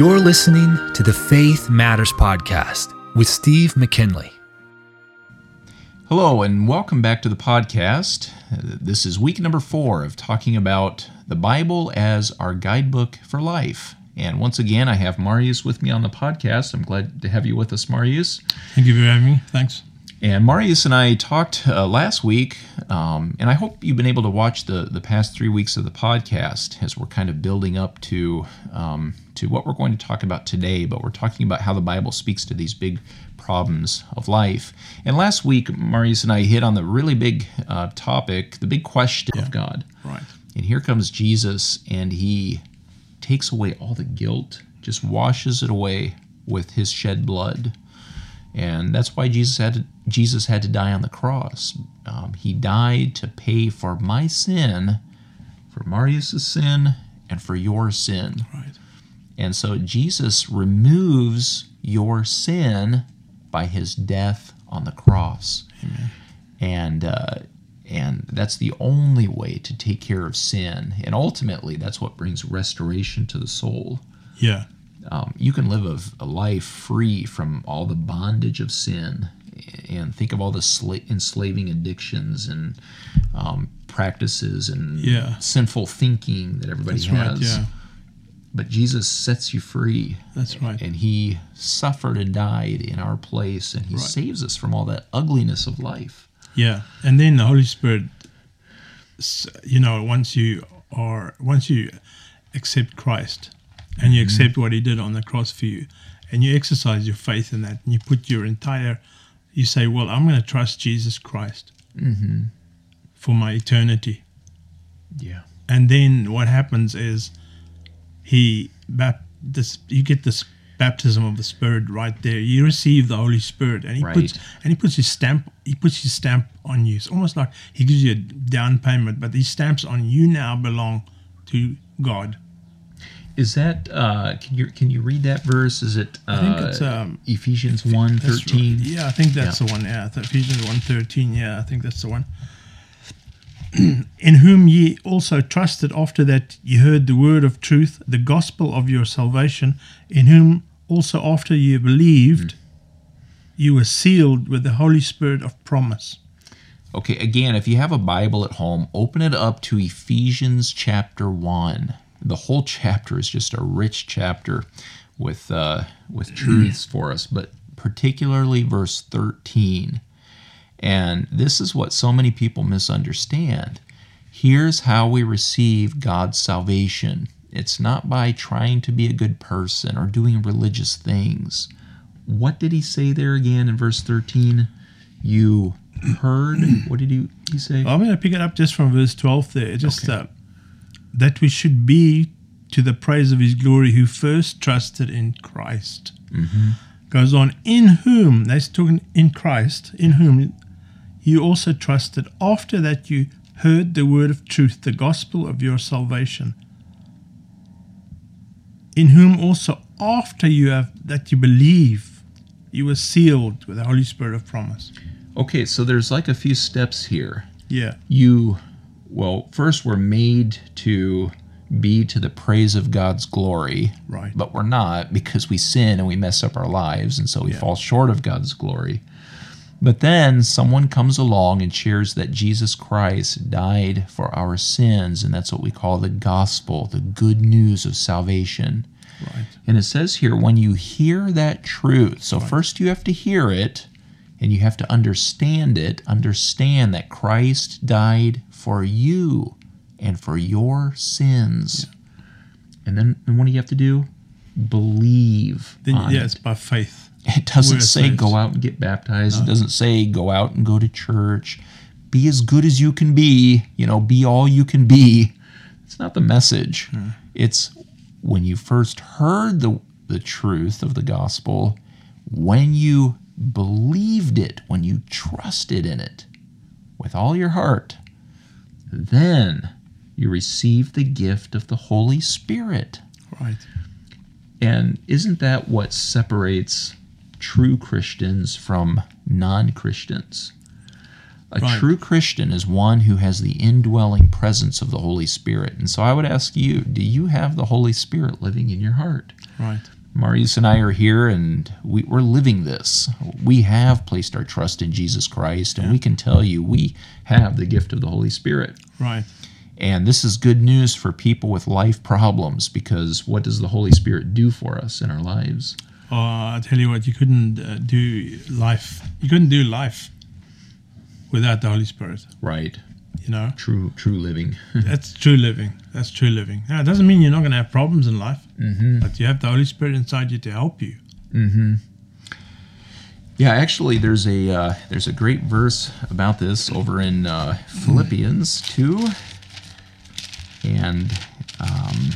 You're listening to the Faith Matters Podcast with Steve McKinley. Hello, and welcome back to the podcast. This is week number four of talking about the Bible as our guidebook for life. And once again, I have Marius with me on the podcast. I'm glad to have you with us, Marius. Thank you for having me. Thanks. And Marius and I talked uh, last week, um, and I hope you've been able to watch the, the past three weeks of the podcast as we're kind of building up to um, to what we're going to talk about today. But we're talking about how the Bible speaks to these big problems of life. And last week, Marius and I hit on the really big uh, topic, the big question Yeah. of God. Right. And here comes Jesus, and he takes away all the guilt, just washes it away with his shed blood. And that's why Jesus had to, Jesus had to die on the cross. Um, he died to pay for my sin, for Marius' sin, and for your sin. Right. And so Jesus removes your sin by his death on the cross. Amen. And uh, and that's the only way to take care of sin. And ultimately, that's what brings restoration to the soul. Yeah. Um, you can live a, a life free from all the bondage of sin, and think of all the sla- enslaving addictions and um, practices and Yeah. sinful thinking that everybody That's has. right. Yeah. But Jesus sets you free. That's right. And he suffered and died in our place, and he Right. saves us from all that ugliness of life. Yeah. And then the Holy Spirit, you know, once you are, once you accept Christ and you accept mm-hmm. what He did on the cross for you, and you exercise your faith in that, and you put your entire, you say, well, I'm going to trust Jesus Christ mm-hmm. for my eternity. Yeah. and then what happens is he bap- this you get this baptism of the spirit right there you receive the holy spirit and he Right. puts and he puts his stamp he puts his stamp on you it's almost like he gives you a down payment but these stamps on you now belong to god Is that uh, can you can you read that verse? Is it uh, think it's, um, Ephesians 1, 13? yeah i think that's Yeah. the one yeah ephesians 1.13 yeah i think that's the one in whom ye also trusted after that ye heard the word of truth, the gospel of your salvation, in whom also after ye believed, you were sealed with the Holy Spirit of promise. Okay, again, if you have a Bible at home, open it up to Ephesians chapter 1. The whole chapter is just a rich chapter with uh, with truths for us, but particularly verse 13. And this is what so many people misunderstand. Here's how we receive God's salvation. It's not by trying to be a good person or doing religious things. What did he say there again in verse 13? You heard. What did he, he say? I'm going to pick it up just from verse 12 there. Just Okay. uh, that we should be to the praise of his glory who first trusted in Christ. Mm-hmm. Goes on, in whom, that's talking in Christ, in whom you also trusted after that you heard the word of truth, the gospel of your salvation. In whom also after you have that you believe, you were sealed with the Holy Spirit of promise. Okay, so there's like a few steps here. Yeah. You, well, first we're made to be to the praise of God's glory. Right. But we're not because we sin and we mess up our lives, and so we Yeah. fall short of God's glory. But then someone comes along and shares that Jesus Christ died for our sins, and that's what we call the gospel, the good news of salvation. Right. And it says here, when you hear that truth, so first you have to hear it and you have to understand it, understand that Christ died for you and for your sins. And then and what do you have to do? Believe. Then on yeah, it. it's by faith. It doesn't We're say go out and get baptized. It uh-huh. doesn't say go out and go to church. Be as good as you can be. You know, be all you can be. It's not the message. Hmm. It's when you first heard the, the truth of the gospel, when you believed it, when you trusted in it with all your heart, then you receive the gift of the Holy Spirit. Right. And isn't that what separates true Christians from non Christians? A Right. true Christian is one who has the indwelling presence of the Holy Spirit. And so I would ask you, do you have the Holy Spirit living in your heart? Right. Marius and I are here and we, we're living this. We have placed our trust in Jesus Christ, and we can tell you we have the gift of the Holy Spirit. Right. And this is good news for people with life problems because what does the Holy Spirit do for us in our lives? Uh, I tell you what, you couldn't uh, do life. You couldn't do life without the Holy Spirit. Right. You know, True, true living. that's true living. That's true living. Now, it doesn't mean you're not going to have problems in life, mm-hmm. but you have the Holy Spirit inside you to help you. Mm-hmm. Yeah, actually, there's a uh, there's a great verse about this over in uh, Philippians two, and um,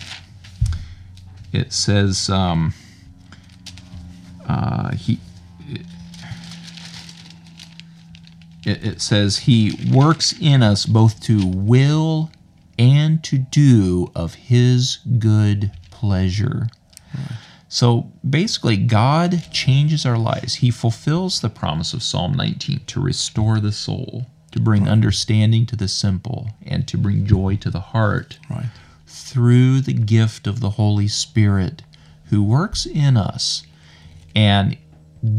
it says um, uh, he. It, it says he works in us both to will and to do of his good pleasure. So basically, God changes our lives. He fulfills the promise of Psalm 19 to restore the soul, to bring understanding to the simple, and to bring joy to the heart Right. through the gift of the Holy Spirit who works in us and,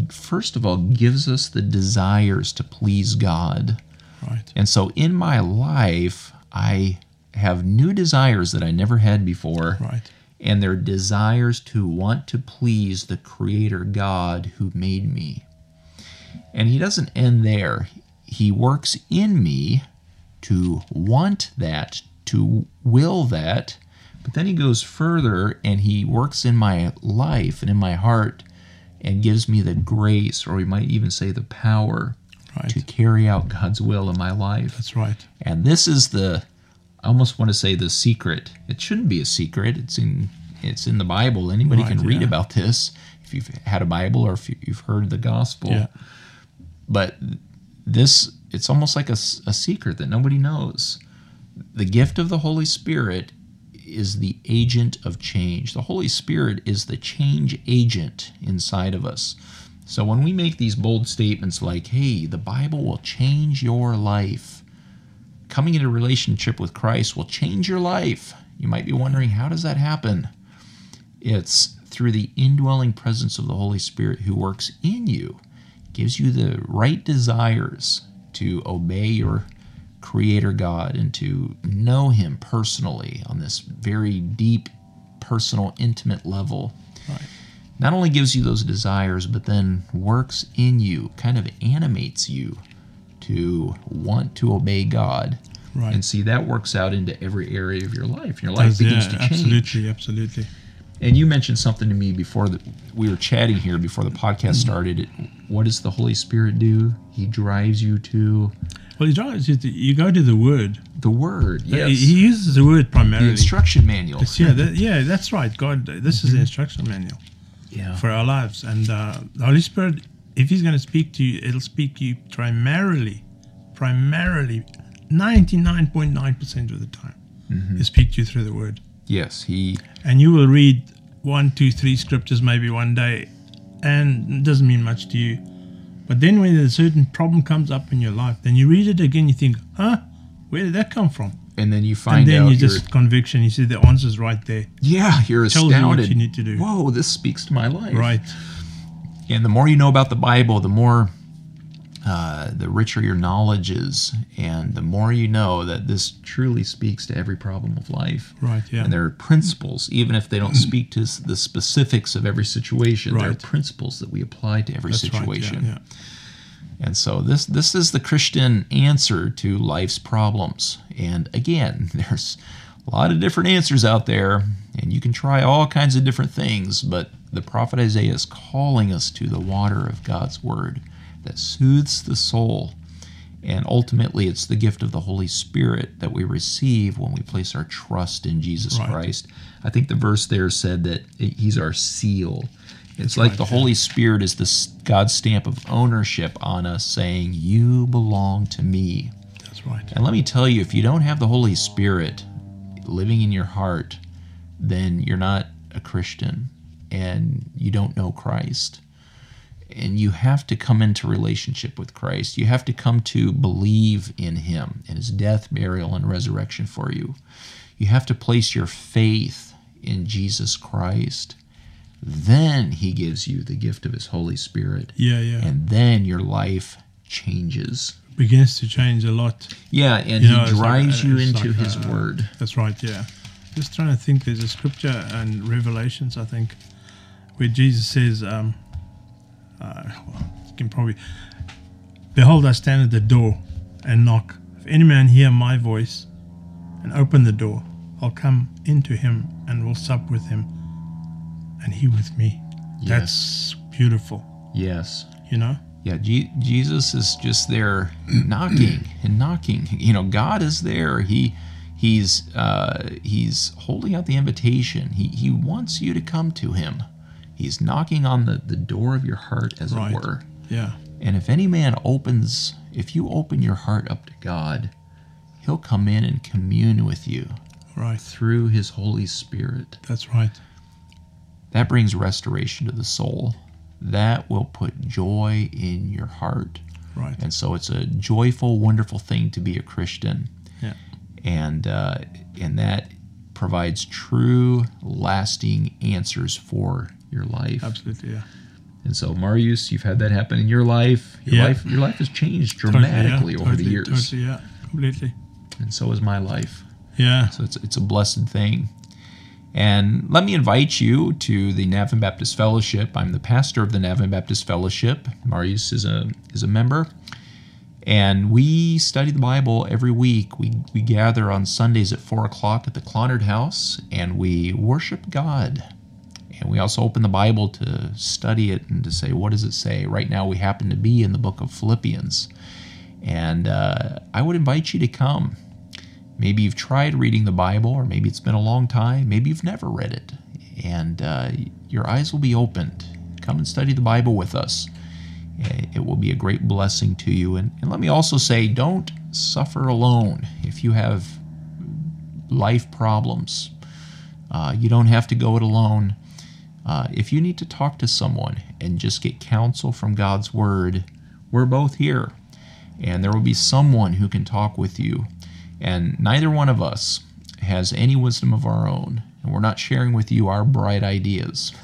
first of all, gives us the desires to please God. Right. And so in my life, I have new desires that I never had before Right. And they're desires to want to please the Creator God who made me. And He doesn't end there. He works in me to want that, to will that, but then He goes further and He works in my life and in my heart and gives me the grace, or we might even say the power, Right. to carry out God's will in my life. That's right. And this is the I almost want to say the secret. It shouldn't be a secret. It's in it's in the Bible. Anybody Right, can read yeah. about this if you've had a Bible or if you- you've heard the gospel. Yeah. But this it's almost like a secret that nobody knows. The gift of the Holy Spirit is the agent of change. The Holy Spirit is the change agent inside of us. So when we make these bold statements like, hey, the Bible will change your life, coming into relationship with Christ will change your life. You might be wondering, how does that happen? It's through the indwelling presence of the Holy Spirit who works in you, gives you the right desires to obey your Creator God and to know Him personally on this very deep, personal, intimate level. Right. Not only gives you those desires, but then works in you, kind of animates you to want to obey God. Right. And see, that works out into every area of your life. Your life Does- begins yeah, to change. absolutely, absolutely. And you mentioned something to me before that we were chatting here before the podcast Mm-hmm. started. What does the Holy Spirit do? He drives you to Well, you drives you, to- you go to the Word. the Word. Yes. He, uses the Word primarily. the instruction manual. It's- yeah, that, yeah, that's right. God, this is the instruction manual Yeah. for our lives, and uh, the Holy Spirit, if He's going to speak to you, it'll speak to you primarily, primarily, ninety nine point nine percent of the time, Mm-hmm. He'll speak to you through the Word, Yes. He. and you will read one, two, three scriptures maybe one day, and it doesn't mean much to you. But then when a certain problem comes up in your life, then you read it again, you think, huh? Where did that come from? And then you find And then out you just conviction. You see the answer's right there. yeah, you're tells you what astounded. you need to do. Whoa, this speaks to my life. Right. And the more you know about the Bible, the more, uh, the richer your knowledge is, and the more you know that this truly speaks to every problem of life. Right. Yeah. And there are principles, even if they don't speak to the specifics of every situation. Right. There are principles that we apply to every That's right, yeah, situation. yeah. And so this this is the Christian answer to life's problems. And again, there's a lot of different answers out there, and you can try all kinds of different things, but the prophet Isaiah is calling us to the water of God's word that soothes the soul. And ultimately, it's the gift of the Holy Spirit that we receive when we place our trust in Jesus Right. Christ. I think the verse there said that He's our seal. It's like right, the yeah. Holy Spirit is the God's stamp of ownership on us, saying, "You belong to me." That's right. And let me tell you, if you don't have the Holy Spirit living in your heart, then you're not a Christian and you don't know Christ. And you have to come into relationship with Christ. You have to come to believe in Him and His death, burial, and resurrection for you. You have to place your faith in Jesus Christ. Then He gives you the gift of His Holy Spirit, Yeah, yeah. and then your life changes. Begins to change a lot. Yeah, and You know, He like- drives you into like, His uh, Word. That's right, yeah. Just trying to think, there's a scripture and Revelations, I think, where Jesus says, um, uh, well, can probably, Behold, I stand at the door and knock. If any man hear my voice and open the door, I'll come into him and will sup with him and he with me. Yes. That's beautiful, Yes. you know? Yeah, Je- Jesus is just there knocking and knocking. You know, God is there. He he's uh, he's holding out the invitation. He he wants you to come to him. He's knocking on the, the door of your heart, as Right. it were. Yeah, And if any man opens, if you open your heart up to God, he'll come in and commune with you right. through his Holy Spirit. That's right. That brings restoration to the soul. That will put joy in your heart. Right. And so it's a joyful, wonderful thing to be a Christian. Yeah. And uh, and that provides true, lasting answers for your life. Absolutely, yeah. And so, Marius, you've had that happen in your life. Your Yeah. life, your life has changed Totally, yeah. dramatically over the years, Totally, yeah. Completely. and so has my life. Yeah. So it's it's a blessed thing. And let me invite you to the Navan Baptist Fellowship. I'm the pastor of the Navan Baptist Fellowship. Marius is a is a member. And we study the Bible every week. We, we gather on Sundays at 4 o'clock at the Clonard House and we worship God. And we also open the Bible to study it and to say, what does it say? Right now, we happen to be in the book of Philippians. And uh, I would invite you to come. Maybe you've tried reading the Bible, or maybe it's been a long time. Maybe you've never read it. And uh, your eyes will be opened. Come and study the Bible with us. It will be a great blessing to you. And, and let me also say don't suffer alone. If you have life problems, uh, you don't have to go it alone. Uh, if you need to talk to someone and just get counsel from God's Word, we're both here. And there will be someone who can talk with you. And neither one of us has any wisdom of our own. And we're not sharing with you our bright ideas.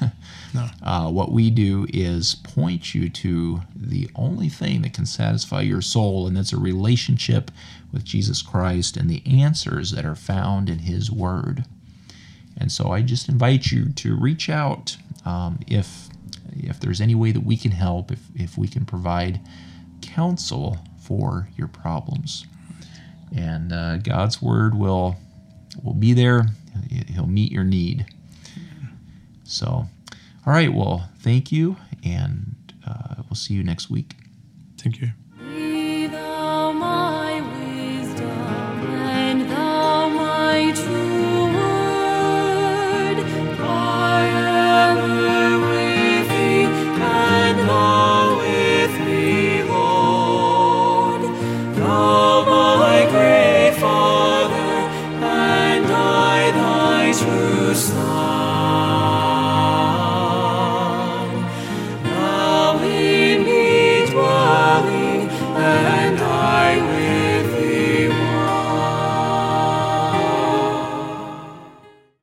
No. Uh, what we do is point you to the only thing that can satisfy your soul, and that's a relationship with Jesus Christ and the answers that are found in His Word. And so I just invite you to reach out um, if if there's any way that we can help, if, if we can provide counsel for your problems. And uh, God's Word will will be there. He'll meet your need. So, all right. Well, thank you, and uh, we'll see you next week. Thank you.